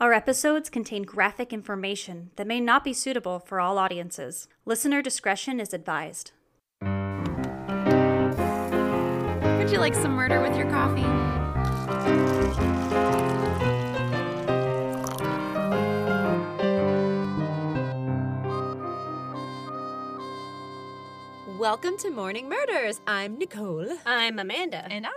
Our episodes contain graphic information that may not be suitable for all audiences. Listener discretion is advised. Would you like some murder with your coffee? Welcome to Morning Murders. I'm Nicole. I'm Amanda. And I'm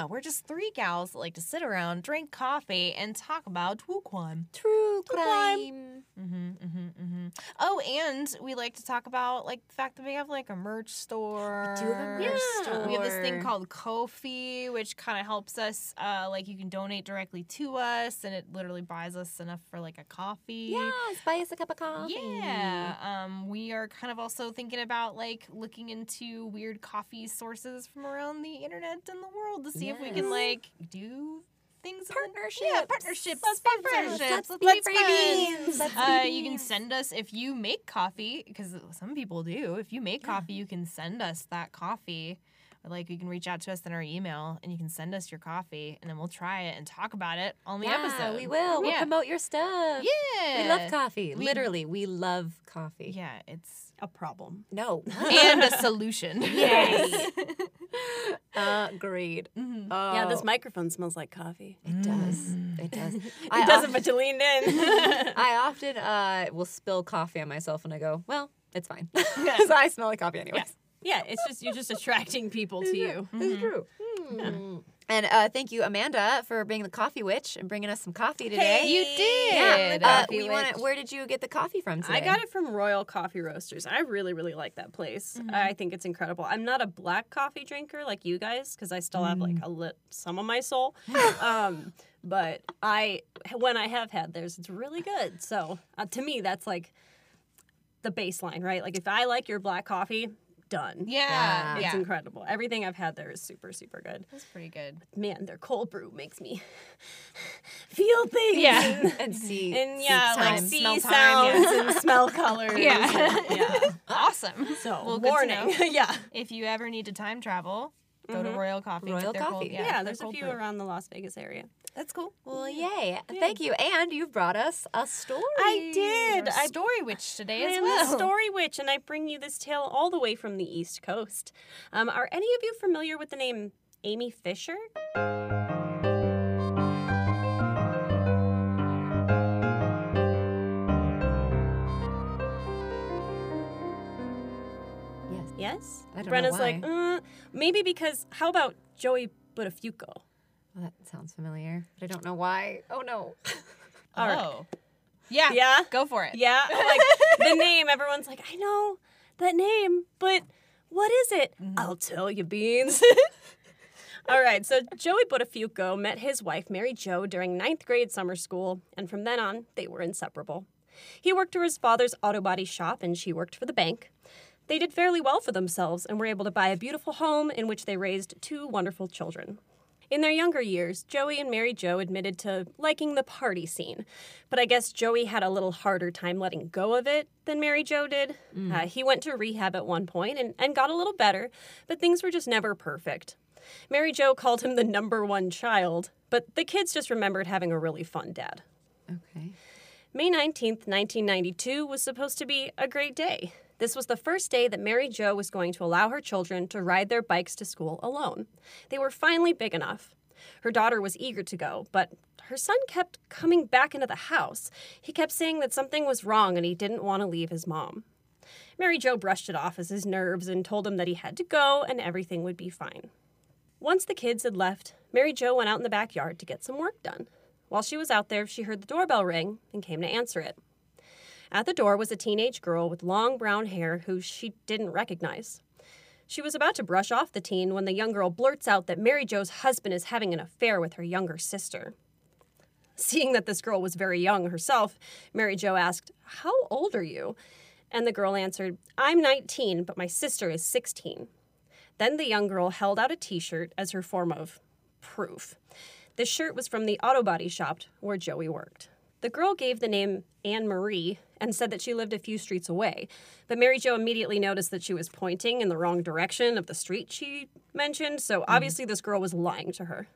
Brenna. We're just three gals that like to sit around, drink coffee, and talk about true crime. True crime. Mm-hmm, mm-hmm, mm-hmm. Oh, and we like to talk about like the fact that we have like a merch store. We do have a merch yeah. We have this thing called Ko-fi, which kind of helps us. Uh, like you can donate directly to us, and it literally buys us enough for like a coffee. Yes, buy us a cup of coffee. Yeah. Um, we are kind of also thinking about like looking into weird coffee sources from around the internet and the world to see if we can like do things in- Partnerships. Yeah, partnerships. Let's be friends. Partnerships. Let's be Let's friends. Let's Uh, you can send us if you make coffee because some people do. If you make coffee, you can send us that coffee. Like you can reach out to us in our email and you can send us your coffee and then we'll try it and talk about it on the yeah, episode. we will. We'll Yeah. promote your stuff. Yeah. We love coffee. We- Literally, we love coffee. Yeah, it's a problem. No. and a solution. Yes. Agreed. Mhm. Oh, Yeah, this microphone smells like coffee. It does. It does. It I doesn't, of- but you leaned in. I often uh, will spill coffee on myself and I go, well, it's fine. Because I smell like coffee anyways. yeah, it's just you're just attracting people to you. It's true. Mm. And uh, thank you, Amanda, for being the coffee witch and bringing us some coffee today. You did. Yeah. Uh, we wanna, Where did you get the coffee from today? I got it from Royal Coffee Roasters. I really, really like that place. I think it's incredible. I'm not a black coffee drinker like you guys because I still have like a lit some of my soul. um, but I, when I have had theirs, it's really good. So uh, to me, that's like the baseline, right? Like if I like your black coffee, done. Yeah. It's Yeah. incredible. Everything I've had there is super, super good. That's pretty good. Man, their cold brew makes me feel things. Yeah. And, and see. and yeah, see like see smell time, sounds yeah. and smell colors. Yeah. yeah. Awesome. So Well, good to warning. know. yeah. If you ever need to time travel, go to Mhm. Royal Coffee. Royal their cold- Coffee. Yeah, there's a few brew. around the Las Vegas area. That's cool. Well, yay! Thank you, and you've brought us a story. I did. A I story witch today I as am well. story witch, and I bring you this tale all the way from the East Coast. Um, are any of you familiar with the name Amy Fisher? Yes. Yes. I don't know Brenna's like, uh, maybe because how about Joey Buttafuoco? Well, that sounds familiar, but I don't know why. Oh no. All right. Oh. Yeah. Yeah. Go for it. Yeah, like the name. Everyone's like, I know that name, but what is it? Mm-hmm. I'll tell you, Beans. All right, so Joey Buttafuoco met his wife, Mary Jo, during ninth grade summer school, and from then on, they were inseparable. He worked for his father's auto body shop, and she worked for the bank. They did fairly well for themselves and were able to buy a beautiful home in which they raised two wonderful children. In their younger years, Joey and Mary Jo admitted to liking the party scene, but I guess Joey had a little harder time letting go of it than Mary Jo did. Uh, he went to rehab at one point and, and got a little better, but things were just never perfect. Mary Jo called him the number one child, but the kids just remembered having a really fun dad. Okay. May 19th, 1992 was supposed to be a great day. This was the first day that Mary Jo was going to allow her children to ride their bikes to school alone. They were finally big enough. Her daughter was eager to go, but her son kept coming back into the house. He kept saying that something was wrong and he didn't want to leave his mom. Mary Jo brushed it off as his nerves and told him that he had to go and everything would be fine. Once the kids had left, Mary Jo went out in the backyard to get some work done. While she was out there, she heard the doorbell ring and came to answer it. At the door was a teenage girl with long brown hair who she didn't recognize. She was about to brush off the teen when the young girl blurts out that Mary Jo's husband is having an affair with her younger sister. Seeing that this girl was very young herself, Mary Jo asked, How old are you? And the girl answered, I'm 19, but my sister is 16. Then the young girl held out a t shirt as her form of proof. The shirt was from the auto body shop where Joey worked. The girl gave the name Anne Marie and said that she lived a few streets away, but Mary Jo immediately noticed that she was pointing in the wrong direction of the street she mentioned, so mm. obviously this girl was lying to her.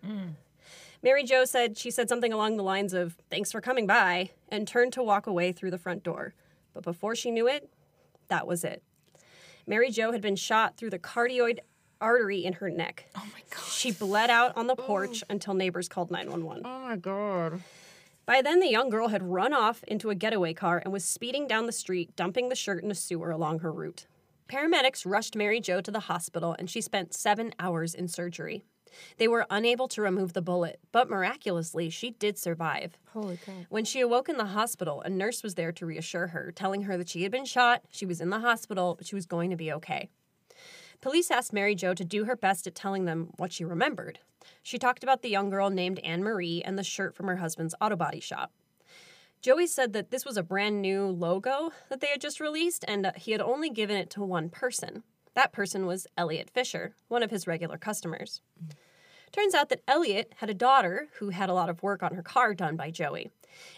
Mary Jo said she said something along the lines of, Thanks for coming by, and turned to walk away through the front door. But before she knew it, that was it. Mary Jo had been shot through the cardioid artery in her neck. Oh my God. She bled out on the porch until neighbors called 911. Oh my god. By then, the young girl had run off into a getaway car and was speeding down the street, dumping the shirt in a sewer along her route. Paramedics rushed Mary Jo to the hospital and she spent seven hours in surgery. They were unable to remove the bullet, but miraculously, she did survive. Holy crap. When she awoke in the hospital, a nurse was there to reassure her, telling her that she had been shot, she was in the hospital, but she was going to be okay. Police asked Mary Jo to do her best at telling them what she remembered. She talked about the young girl named Anne Marie and the shirt from her husband's auto body shop. Joey said that this was a brand new logo that they had just released, and he had only given it to one person. That person was Elliot Fisher, one of his regular customers. Turns out that Elliot had a daughter who had a lot of work on her car done by Joey.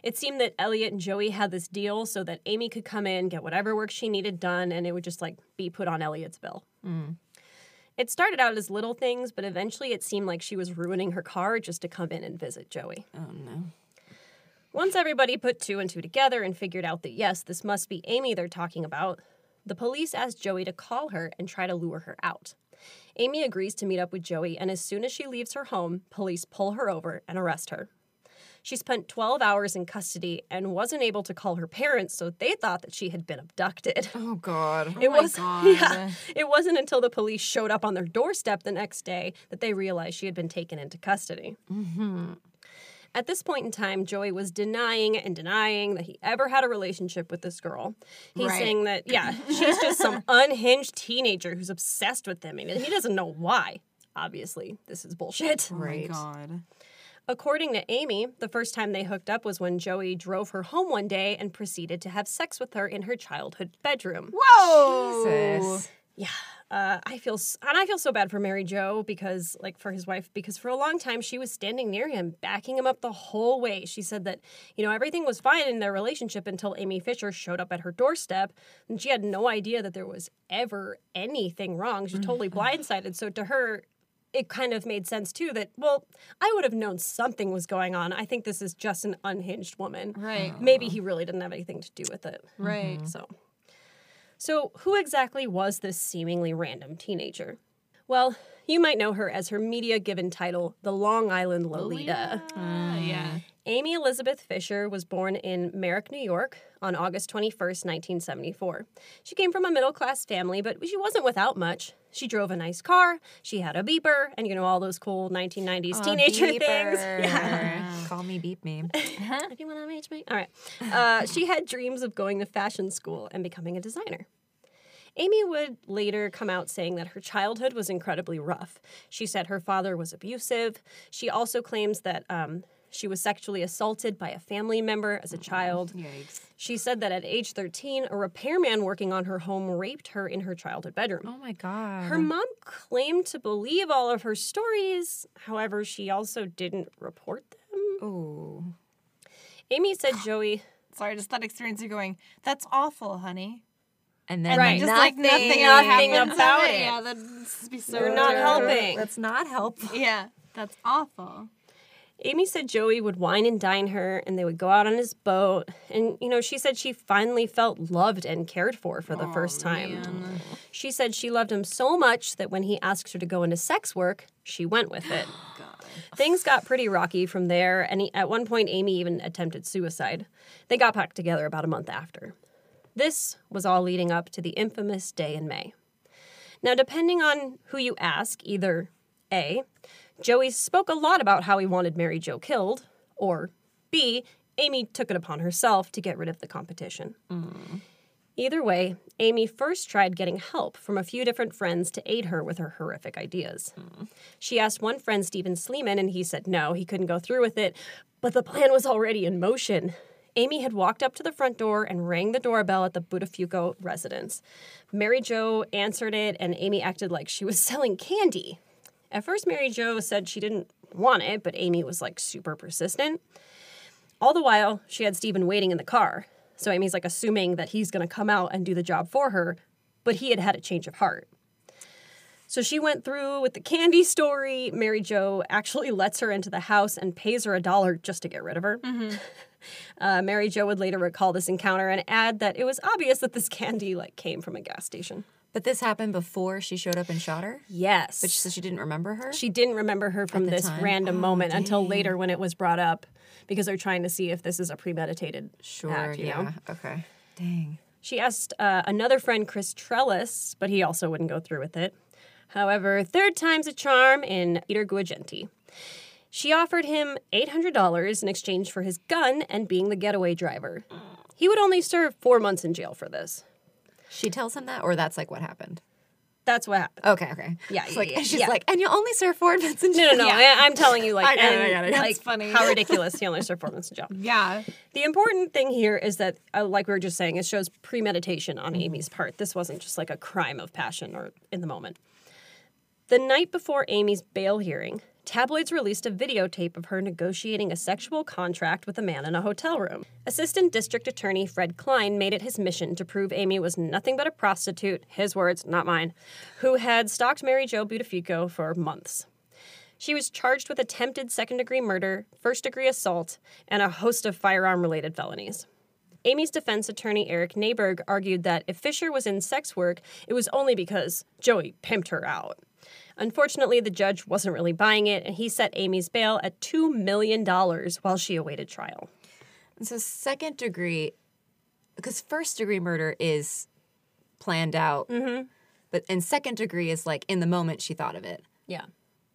It seemed that Elliot and Joey had this deal so that Amy could come in, get whatever work she needed done, and it would just like be put on Elliot's bill. Mm. It started out as little things, but eventually it seemed like she was ruining her car just to come in and visit Joey. Oh no. Once everybody put two and two together and figured out that yes, this must be Amy they're talking about, the police asked Joey to call her and try to lure her out. Amy agrees to meet up with Joey, and as soon as she leaves her home, police pull her over and arrest her. She spent 12 hours in custody and wasn't able to call her parents, so they thought that she had been abducted. Oh god. It oh, my was God. yeah. It wasn't until the police showed up on their doorstep the next day that they realized she had been taken into custody. Mm-hmm. At this point in time, Joey was denying and denying that he ever had a relationship with this girl. He's Right. saying that yeah, she's just some unhinged teenager who's obsessed with him, and he doesn't know why. Obviously, this is bullshit. Oh Right. God. According to Amy, the first time they hooked up was when Joey drove her home one day and proceeded to have sex with her in her childhood bedroom. Whoa. Jesus. Yeah, uh, I feel s- and I feel so bad for Mary Jo because, like, for his wife, because for a long time she was standing near him, backing him up the whole way. She said that you know everything was fine in their relationship until Amy Fisher showed up at her doorstep, and she had no idea that there was ever anything wrong. She was totally blindsided. So to her. It kind of made sense too that, well, I would have known something was going on. I think this is just an unhinged woman. Right. Maybe he really didn't have anything to do with it. Right. Mm-hmm. So, so who exactly was this seemingly random teenager? Well, you might know her as her media given title, the Long Island Lolita. Uh, yeah. Amy Elizabeth Fisher was born in Merrick, New York on August 21st, 1974. She came from a middle class family, but she wasn't without much. She drove a nice car, she had a beeper, and you know, all those cool 1990s teenager things. Yeah. Call me beep me. If you want to match me. All right. Uh, she had dreams of going to fashion school and becoming a designer. Amy would later come out saying that her childhood was incredibly rough. She said her father was abusive. She also claims that um, she was sexually assaulted by a family member as a child. Yikes. She said that at age 13, a repairman working on her home raped her in her childhood bedroom. Oh my god. Her mom claimed to believe all of her stories. However, she also didn't report them. Ooh. Amy said Joey Sorry, just that experience of going, that's awful, honey. And then Right. Just like nothing nothing else Nothing happens about it. Yeah, that'd be so You're not helping. That's not helpful. Yeah, that's awful. Amy said Joey would wine and dine her and they would go out on his boat. And, you know, she said she finally felt loved and cared for for the first time. She said she loved him so much that when he asked her to go into sex work, she went with it. Things got pretty rocky from there, and he, at one point, Amy even attempted suicide. They got back together about a month after. This was all leading up to the infamous day in May. Now, depending on who you ask, either A, Joey spoke a lot about how he wanted Mary Jo killed, or B, Amy took it upon herself to get rid of the competition. Mm. Either way, Amy first tried getting help from a few different friends to aid her with her horrific ideas. Hmm. She asked one friend, Stephen Sleeman, and he said no, he couldn't go through with it, but the plan was already in motion. Amy had walked up to the front door and rang the doorbell at the Buttafuoco residence. Mary Jo answered it, and Amy acted like she was selling candy. At first, Mary Jo said she didn't want it, but Amy was like super persistent. All the while, she had Stephen waiting in the car. So Amy's like assuming that he's going to come out and do the job for her, but he had had a change of heart. So she went through with the candy story. Mary Jo actually lets her into the house and pays her a dollar just to get rid of her. Uh, Mary Jo would later recall this encounter and add that it was obvious that this candy like came from a gas station. But this happened before she showed up and shot her? Yes. But she, so she didn't remember her? She didn't remember her from this time? random Oh, moment until later when it was brought up because they're trying to see if this is a premeditated sure, act, yeah. know? Okay. Dang. She asked uh, another friend, Chris Trellis, but he also wouldn't go through with it. However, third time's a charm in Peter Guagenti. She offered him $800 in exchange for his gun and being the getaway driver. He would only serve four months in jail for this. She tells him that, or that's like what happened? That's what happened. Okay, okay. Yeah, It's yeah, like, yeah, she's yeah. like, and you'll only serve four months in jail. No, no, no. I, I'm telling you, like, I got it, I got it. like, That's funny. how ridiculous he only served four months in jail. Yeah. The important thing here is that, uh, like we were just saying, it shows premeditation Mm-hmm. on Amy's part. This wasn't just like a crime of passion or in the moment. The night before Amy's bail hearing, tabloids released a videotape of her negotiating a sexual contract with a man in a hotel room. Assistant District Attorney Fred Klein made it his mission to prove Amy was nothing but a prostitute, his words, not mine, who had stalked Mary Jo Buttafuoco for months. She was charged with attempted second degree murder, first degree assault, and a host of firearm related felonies. Amy's defense attorney Eric Naiburg argued that if Fisher was in sex work, it was only because Joey pimped her out. Unfortunately, the judge wasn't really buying it, and he set Amy's bail at $2 million while she awaited trial. And so second degree, because first degree murder is planned out, mm-hmm. but and second degree is like in the moment she thought of it. Yeah.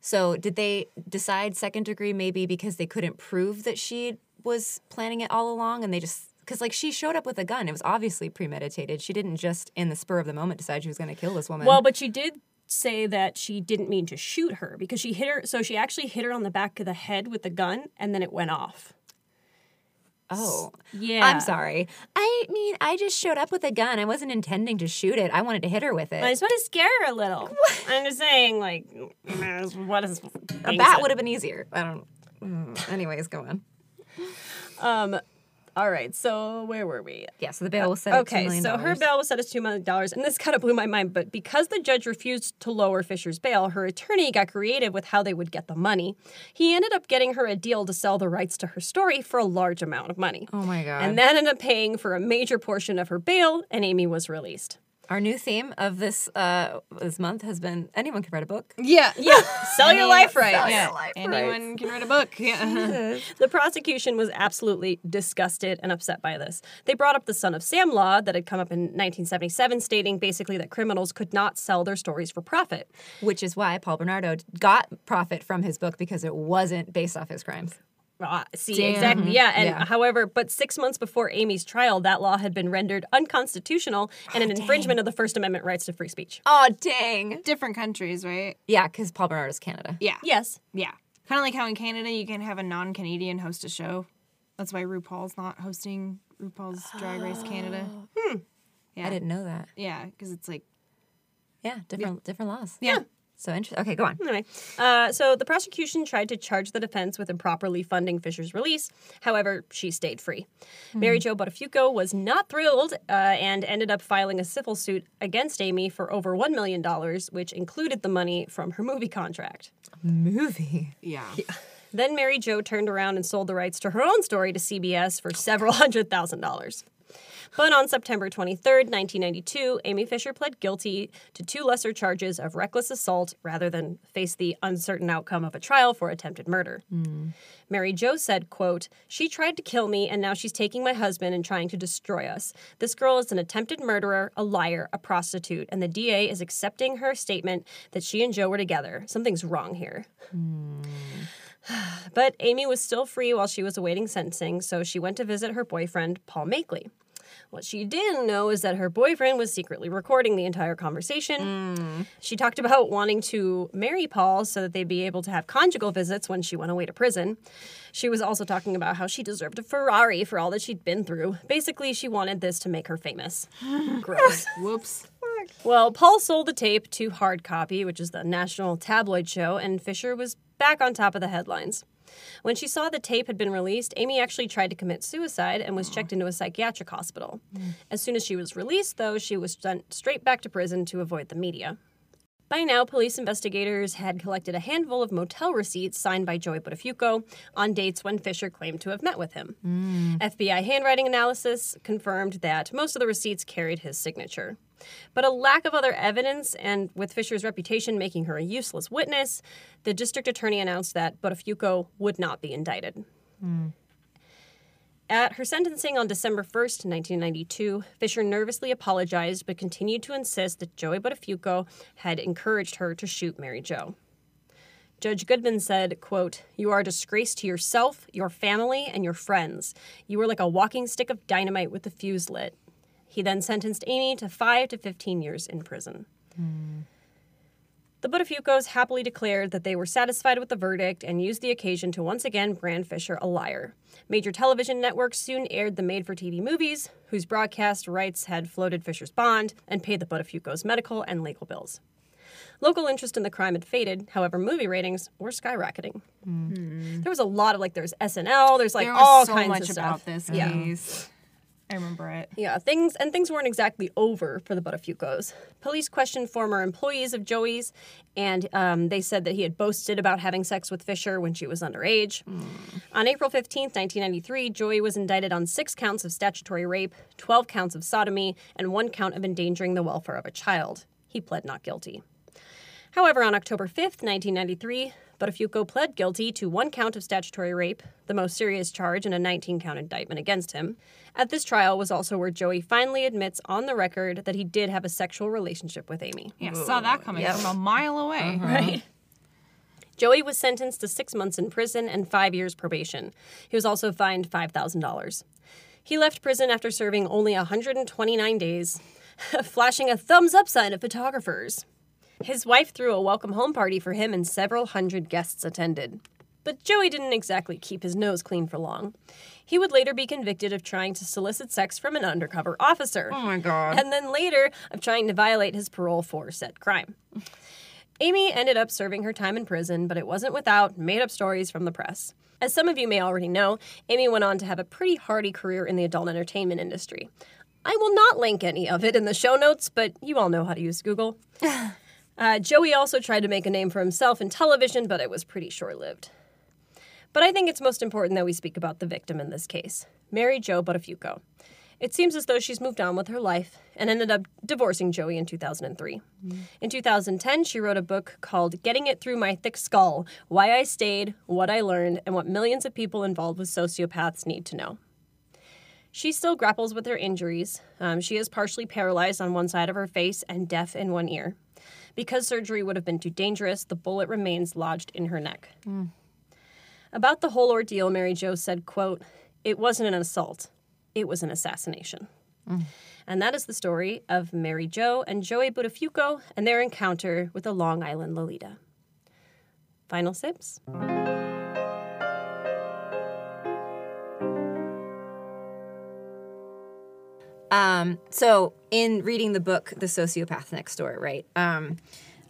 So did they decide second degree maybe because they couldn't prove that she was planning it all along, and they just because like she showed up with a gun, it was obviously premeditated. She didn't just in the spur of the moment decide she was going to kill this woman. Well, but she did say that she didn't mean to shoot her because she hit her. So she actually hit her on the back of the head with the gun, and then it went off. oh, Yeah. I'm sorry. I mean, I just showed up with a gun. I wasn't intending to shoot it. I wanted to hit her with it. I just want to scare her a little. I'm just saying, like, what is a bat would have been easier. I don't. Mm, anyways, go on. Um, all right. So where were we? Yeah, so the bail was set $2 Okay, so her bail was set at two million dollars, and this kind of blew my mind. But because the judge refused to lower Fisher's bail, her attorney got creative with how they would get the money. He ended up getting her a deal to sell the rights to her story for a large amount of money. Oh my God. And that ended up paying for a major portion of her bail, and Amy was released. Our new theme of this uh this month has been anyone can write a book. Yeah. Yeah, sell your life right. Yeah. Anyone can write a book. Yeah. The prosecution was absolutely disgusted and upset by this. They brought up the Son of Sam law that had come up in 1977, stating basically that criminals could not sell their stories for profit. Which is why Paul Bernardo got profit from his book because it wasn't based off his crimes. Ah, see, Damn. exactly. Yeah. And Yeah. however, but six months before Amy's trial, that law had been rendered unconstitutional and an infringement of the First Amendment rights to free speech. Oh dang. Different countries, right? Yeah, because Paul Bernard is Canada. Yeah. Yes. Yeah. Kind of like how in Canada you can have a non Canadian host a show. That's why RuPaul's not hosting RuPaul's Drag Race Canada. Hmm. Yeah. I didn't know that. Yeah, because it's like, Yeah, different different laws. yeah. So interesting. Okay, go on. Anyway, uh, so the prosecution tried to charge the defense with improperly funding Fisher's release. However, she stayed free. Mary Jo Buttafuoco was not thrilled uh, and ended up filing a civil suit against Amy for over $1 million, which included the money from her movie contract. Movie. Yeah. Then Mary Jo turned around and sold the rights to her own story to CBS for several hundred thousand dollars. But on September 23rd, 1992, Amy Fisher pled guilty to two lesser charges of reckless assault rather than face the uncertain outcome of a trial for attempted murder. Hmm. Mary Jo said, quote, She tried to kill me and now she's taking my husband and trying to destroy us. This girl is an attempted murderer, a liar, a prostitute, and the DA is accepting her statement that she and Joe were together. Something's wrong here. Hmm. But Amy was still free while she was awaiting sentencing, so she went to visit her boyfriend, Paul Makely. What she didn't know is that her boyfriend was secretly recording the entire conversation. Mm. She talked about wanting to marry Paul so that they'd be able to have conjugal visits when she went away to prison. She was also talking about how she deserved a Ferrari for all that she'd been through. Basically, she wanted this to make her famous. Gross. Whoops. Well, Paul sold the tape to Hard Copy, which is the national tabloid show, and Fisher was back on top of the headlines. When she saw the tape had been released, Amy actually tried to commit suicide and was checked into a psychiatric hospital. Mm. As soon as she was released, though, she was sent straight back to prison to avoid the media. By now, police investigators had collected a handful of motel receipts signed by Joey Buttafuoco on dates when Fisher claimed to have met with him. Mm. FBI handwriting analysis confirmed that most of the receipts carried his signature. But a lack of other evidence, and with Fisher's reputation making her a useless witness, the district attorney announced that Buttafuoco would not be indicted. Hmm. At her sentencing on December 1st, 1992, Fisher nervously apologized but continued to insist that Joey Buttafuoco had encouraged her to shoot Mary Jo. Judge Goodman said, quote, You are a disgrace to yourself, your family, and your friends. You are like a walking stick of dynamite with the fuse lit. He then sentenced Amy to 5 to 15 years in prison. The Buttafuocos happily declared that they were satisfied with the verdict and used the occasion to once again brand Fisher a liar. Major television networks soon aired the made for TV movies, whose broadcast rights had floated Fisher's bond and paid the Buttafuocos medical and legal bills. Local interest in the crime had faded, however, movie ratings were skyrocketing. Hmm. There was a lot of like, there's SNL, there's like there all so kinds much of about stuff. this Yeah. case. I remember it. Yeah, things and things weren't exactly over for the Buttafuocos. Police questioned former employees of Joey's, and um, they said that he had boasted about having sex with Fisher when she was underage. On April 15th, 1993, Joey was indicted on six counts of statutory rape, 12 counts of sodomy, and one count of endangering the welfare of a child. He pled not guilty. However, on October 5th, 1993, Buttafuoco pled guilty to one count of statutory rape, the most serious charge in a 19 count indictment against him. At this trial was also where Joey finally admits on the record that he did have a sexual relationship with Amy. Yeah, saw that coming from a mile away. Uh-huh. Right. Joey was sentenced to six months in prison and five years probation. He was also fined $5,000. He left prison after serving only 129 days, flashing a thumbs up sign at photographers. His wife threw a welcome home party for him, and several hundred guests attended. But Joey didn't exactly keep his nose clean for long. He would later be convicted of trying to solicit sex from an undercover officer. Oh my god. And then later of trying to violate his parole for said crime. Amy ended up serving her time in prison, but it wasn't without made up stories from the press. As some of you may already know, Amy went on to have a pretty hardy career in the adult entertainment industry. I will not link any of it in the show notes, but you all know how to use Google. Uh, Joey also tried to make a name for himself in television, but it was pretty short lived. But I think it's most important that we speak about the victim in this case, Mary Jo Buttafuoco. It seems as though she's moved on with her life and ended up divorcing Joey in 2003. In 2010, she wrote a book called Getting It Through My Thick Skull Why I Stayed, What I Learned, and What Millions of People Involved with Sociopaths Need to Know. She still grapples with her injuries. Um, she is partially paralyzed on one side of her face and deaf in one ear. Because surgery would have been too dangerous, the bullet remains lodged in her neck. Hmm. About the whole ordeal, Mary Jo said, quote, It wasn't an assault. It was an assassination. Hmm. And that is the story of Mary Jo and Joey Buttafuoco and their encounter with the Long Island Lolita. Final sips? Um, so in reading the book, The Sociopath Next Door, right? Um,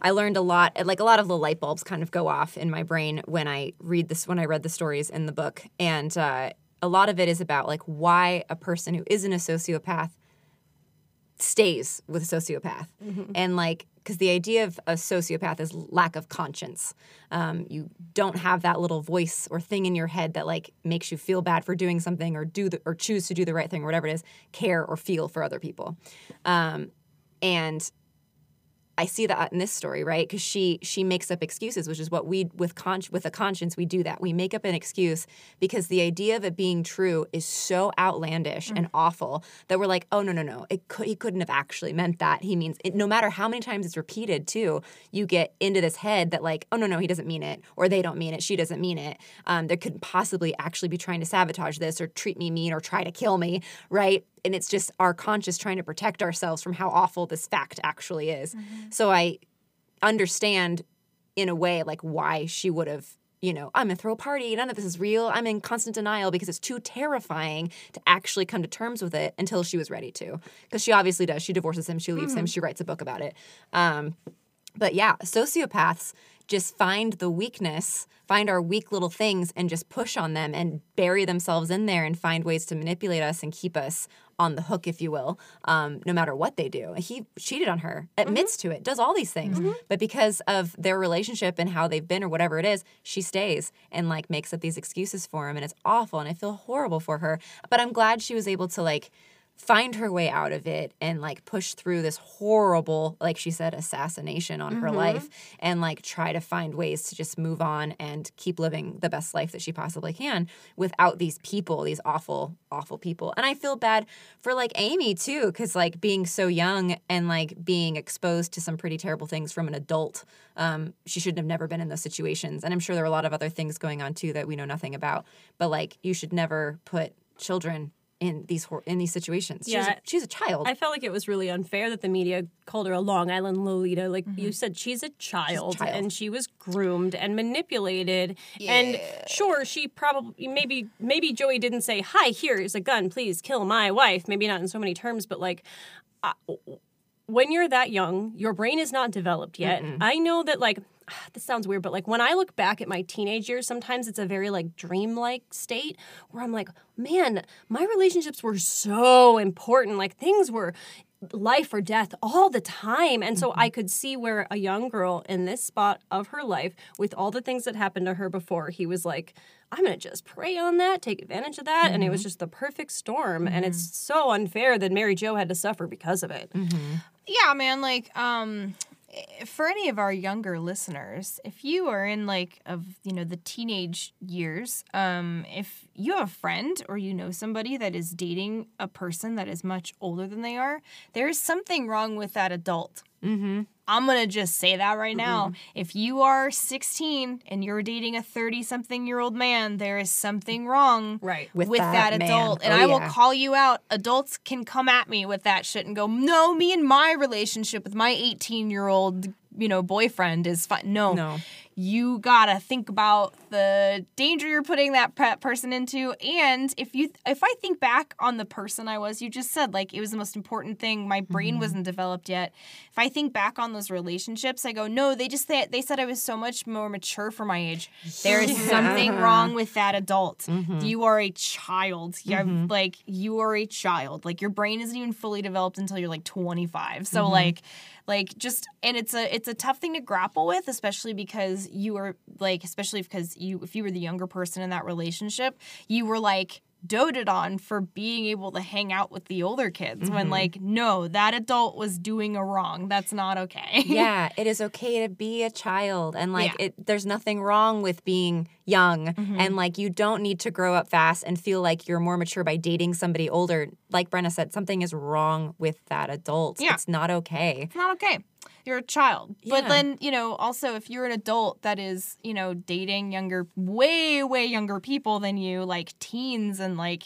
I learned a lot. Like a lot of the light bulbs kind of go off in my brain when I read this. When I read the stories in the book, and uh, a lot of it is about like why a person who isn't a sociopath stays with a sociopath, and like because the idea of a sociopath is lack of conscience. Um, you don't have that little voice or thing in your head that like makes you feel bad for doing something or do the, or choose to do the right thing or whatever it is, care or feel for other people. Um, and I see that in this story, right? Because she she makes up excuses, which is what we with con- with a conscience we do that. We make up an excuse because the idea of it being true is so outlandish and awful that we're like, oh no no no, it could, he couldn't have actually meant that. He means it. No matter how many times it's repeated, too, you get into this head that like, oh no no, he doesn't mean it, or they don't mean it, she doesn't mean it. Um, there couldn't possibly actually be trying to sabotage this or treat me mean or try to kill me, right? And it's just our conscious trying to protect ourselves from how awful this fact actually is. So I understand in a way like why she would have you know, I'm gonna throw a party. None of this is real. I'm in constant denial because it's too terrifying to actually come to terms with it until she was ready to. Because she obviously does. She divorces him. She leaves him. She writes a book about it. Um, but yeah, sociopaths just find the weakness, find our weak little things, and just push on them and bury themselves in there and find ways to manipulate us and keep us on the hook, if you will, um, no matter what they do. He cheated on her, admits to it, does all these things. But because of their relationship and how they've been or whatever it is, she stays and like makes up these excuses for him. And it's awful. And I feel horrible for her. But I'm glad she was able to like find her way out of it and like push through this horrible like she said assassination on her life and like try to find ways to just move on and keep living the best life that she possibly can without these people these awful awful people. And i feel bad for like amy too because like being so young and like being exposed to some pretty terrible things from an adult um, she shouldn't have never been in those situations. And i'm sure there are a lot of other things going on too that we know nothing about. But like you should never put children in these hor- in these situations. She's, Yeah. a, she's a child. I felt like it was really unfair that the media called her a Long Island Lolita. Like you mm-hmm. said, she's a child, child. and she was groomed and manipulated. And sure, she probably maybe maybe Joey didn't say, "Hi, here's a gun. Please kill my wife." Maybe not in so many terms, but like. I when you're that young, your brain is not developed yet. I know that like this sounds weird, but like when I look back at my teenage years, sometimes it's a very like dreamlike state where I'm like, man, my relationships were so important. Like things were life or death all the time. And so I mm-hmm. could see where a young girl in this spot of her life, with all the things that happened to her before, he was like, I'm going to just prey on that, take advantage of that. And it was mm-hmm. just the perfect storm. And it's mm-hmm. so unfair that Mary Jo had to suffer because of it. Yeah, man. Like, um, for any of our younger listeners, if you are in like of you know the teenage years, um, if you have a friend or you know somebody that is dating a person that is much older than they are, there is something wrong with that adult. Mm-hmm. I'm gonna just say that right now. If you are 16 and you're dating a 30 something year old man, there is something wrong Right. With with, that that, man. adult. And Oh, I will call you out. Adults can come at me with that shit and go, no, me and my relationship with my 18 year old, you know, boyfriend is fine. No. No. You gotta think about the danger you're putting that pe- person into, and if you, if I think back on the person I was, you just said like it was the most important thing. My brain Mm-hmm. wasn't developed yet. If I think back on those relationships, I go, no, they just they, they said I was so much more mature for my age. There is something wrong with that adult. Mm-hmm. You are a child. You're like you are a child. Like your brain isn't even fully developed until you're like 25. So Mm-hmm. like like just and it's a it's a tough thing to grapple with especially because you were like especially because you if you were the younger person in that relationship you were like doted on for being able to hang out with the older kids Mm-hmm. when like no that adult was doing a wrong that's not okay yeah, it is okay to be a child and like Yeah. it there's nothing wrong with being young Mm-hmm. and like you don't need to grow up fast and feel like you're more mature by dating somebody older. Like Brenna said, something is wrong with that adult. Yeah. It's not okay. it's not okay. You're a child. But then, you know, also if you're an adult that is, you know, dating younger, way, way younger people than you, like teens and like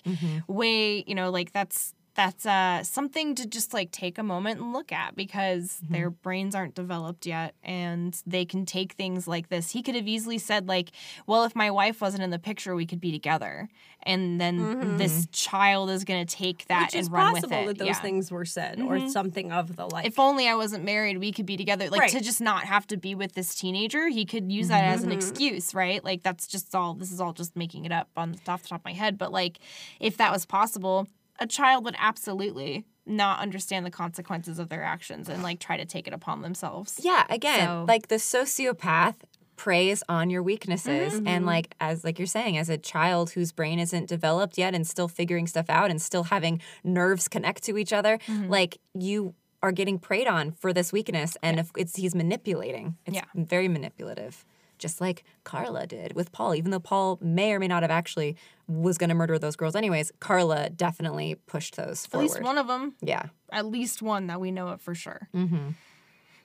way, you know, like that's that's uh something to just like take a moment and look at because their brains aren't developed yet and they can take things like this. He could have easily said like, "Well, if my wife wasn't in the picture, we could be together." And then this child is going to take that Which and run with possible it. that those Yeah. Mm-hmm. things were said or something of the like. If only I wasn't married, we could be together. Like Right. to just not have to be with this teenager, he could use that as an excuse, right? Like that's just all. This is all just making it up on the off the top of my head. But like, if that was possible, a child would absolutely not understand the consequences of their actions and like try to take it upon themselves. Yeah, again, So- like the sociopath preys on your weaknesses Mm-hmm. and like as like you're saying as a child whose brain isn't developed yet and still figuring stuff out and still having nerves connect to each other Mm-hmm. like you are getting preyed on for this weakness and if it's he's manipulating it's Yeah. very manipulative just like Karla did with Paul even though Paul may or may not have actually was going to murder those girls anyways Karla definitely pushed those forward. At least one of them, yeah at least one that we know of for sure. Mm-hmm.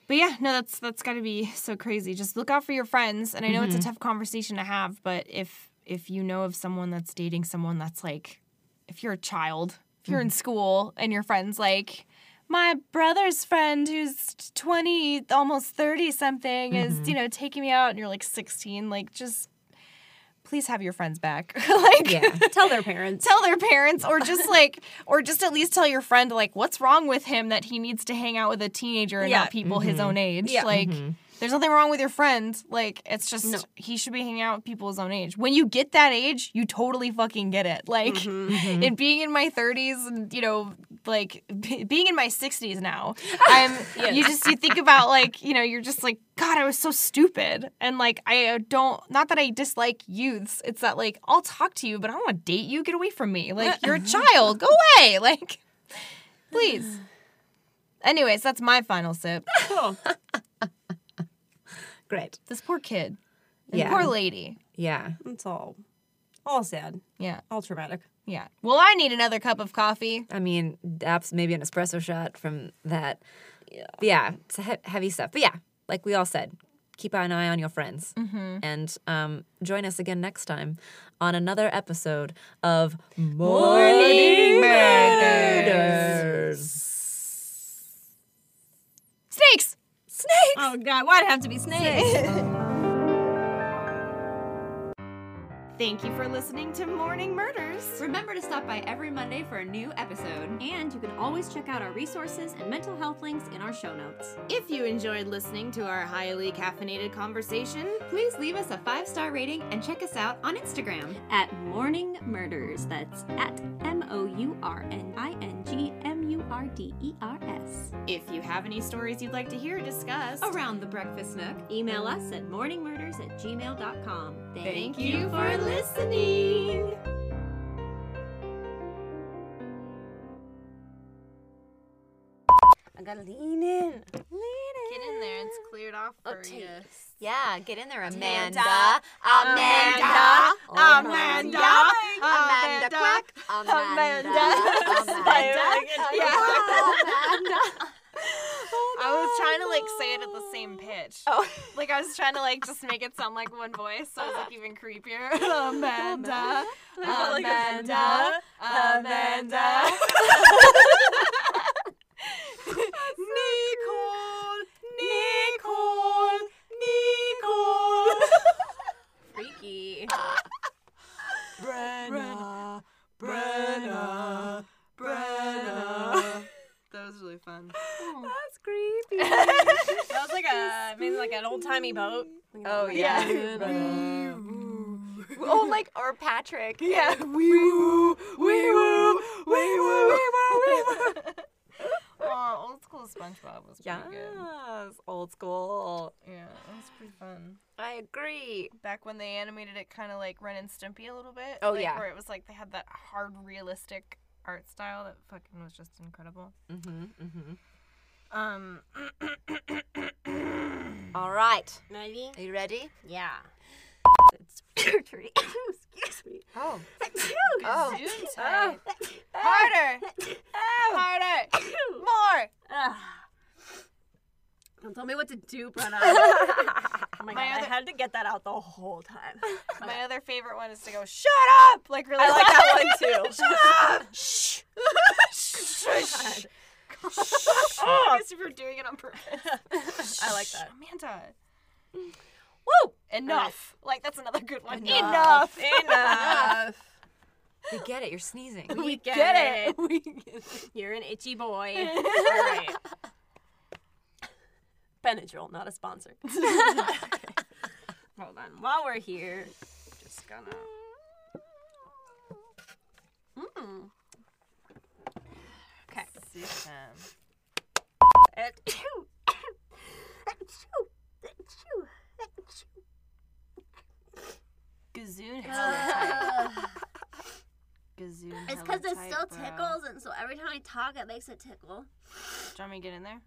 But yeah, no, that's that's got to be so crazy. Just look out for your friends, and I know it's a tough conversation to have, but if if you know of someone that's dating someone that's like, if you're a child, if you're in school and your friends like. My brother's friend who's 20, almost 30 something is, mm-hmm. you know, taking me out and you're like 16. Like, just please have your friends back. like, yeah tell their parents. tell their parents or just like or just at least tell your friend like what's wrong with him that he needs to hang out with a teenager and Yeah. not people his mm-hmm. own age Yeah. like mm-hmm. There's nothing wrong with your friend. Like, it's just he should be hanging out with people his own age. When you get that age, you totally fucking get it. Like, Mm-hmm. in being in my 30s and you know, like b- being in my 60s now, I'm. You just you think about like you know you're just like God, I was so stupid, and like I uh, don't. Not that I dislike youths. It's that like I'll talk to you, but I don't want to date you. Get away from me. Like you're a child. Go away. Like, please. Anyways, that's my final sip. Great. This poor kid. Yeah. Poor lady. Yeah. It's all, all sad, Yeah. all traumatic. Yeah. Well, I need another cup of coffee. I mean, apps maybe an espresso shot from that. Yeah, yeah it's he- heavy stuff. But yeah, like we all said, keep an eye on your friends, and um, join us again next time on another episode of Morning Murders. Snakes. Snakes. Oh God, why'd it have to be snakes? Thank you for listening to Morning Murders. Remember to stop by every Monday for a new episode. And you can always check out our resources and mental health links in our show notes. If you enjoyed listening to our highly caffeinated conversation, Please leave us a five star rating and check us out on Instagram at Morning Murders. That's at M O U R N I N G M U R D E R S. if you have any stories you'd like to hear discussed, Around the Breakfast Nook, email us at morningmurders at gmail.com. thank you for listening. I gotta lean in. Lean in. Get in there. It's cleared off oh, for you. Yeah, get in there, Amanda. Amanda. Amanda. Oh, Amanda. Amanda. Quack. Amanda. Amanda. I was trying to like say it at the same pitch. Oh. Like I was trying to like just make it sound like one voice, so it was like even creepier. Amanda. Amanda. Amanda. Nicole. Nicole. Nicole. Freaky. Brenna. Brenna. Brenna. That was really fun. That's creepy. That was like a maybe like an old timey boat. Oh yeah. oh, like or Patrick. Yeah. Wee woo. Wee woo. Wee woo. Wee woo. wee woo. Oh, old school SpongeBob was pretty good. Yes, old school. Yeah, it was pretty fun. I agree. Back when they animated it kind of like Ren and Stimpy a little bit. Oh, like, yeah. Where it was like they had that hard realistic art style that fucking was just incredible. Mm-hmm, mm-hmm. Um. All right. Maybe. Are you ready? Yeah. It's surgery. Excuse me. Oh. Oh. Oh. oh. Harder. Harder. More. Don't tell me what to do, Brenna. oh my god, My I had to get that out the whole time. My other favorite one is to go, shut up! Like really I like that one too. Shut up! Shh! Shh! Oh I guess if you're doing it on purpose. I like that. Amanda. Woo! Enough. Like that's another good one. Enough. Enough. We get it. You're sneezing. We get, Get it. it. We get it. You're an itchy boy. All right. Benadryl, not a sponsor. Hold on. While we're here, just gonna. Mm. Okay. System. Achoo. Achoo. Achoo. Gazoon hella tight. Gazoon It's because it still bro. tickles, and so every time I talk, it makes it tickle. Do you want me to get in there?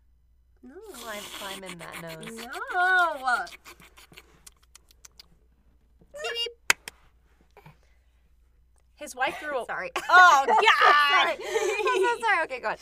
No. Climb, climb in that nose. No. His wife threw a. Sorry. Oh, God! I'm so sorry. Okay, go on.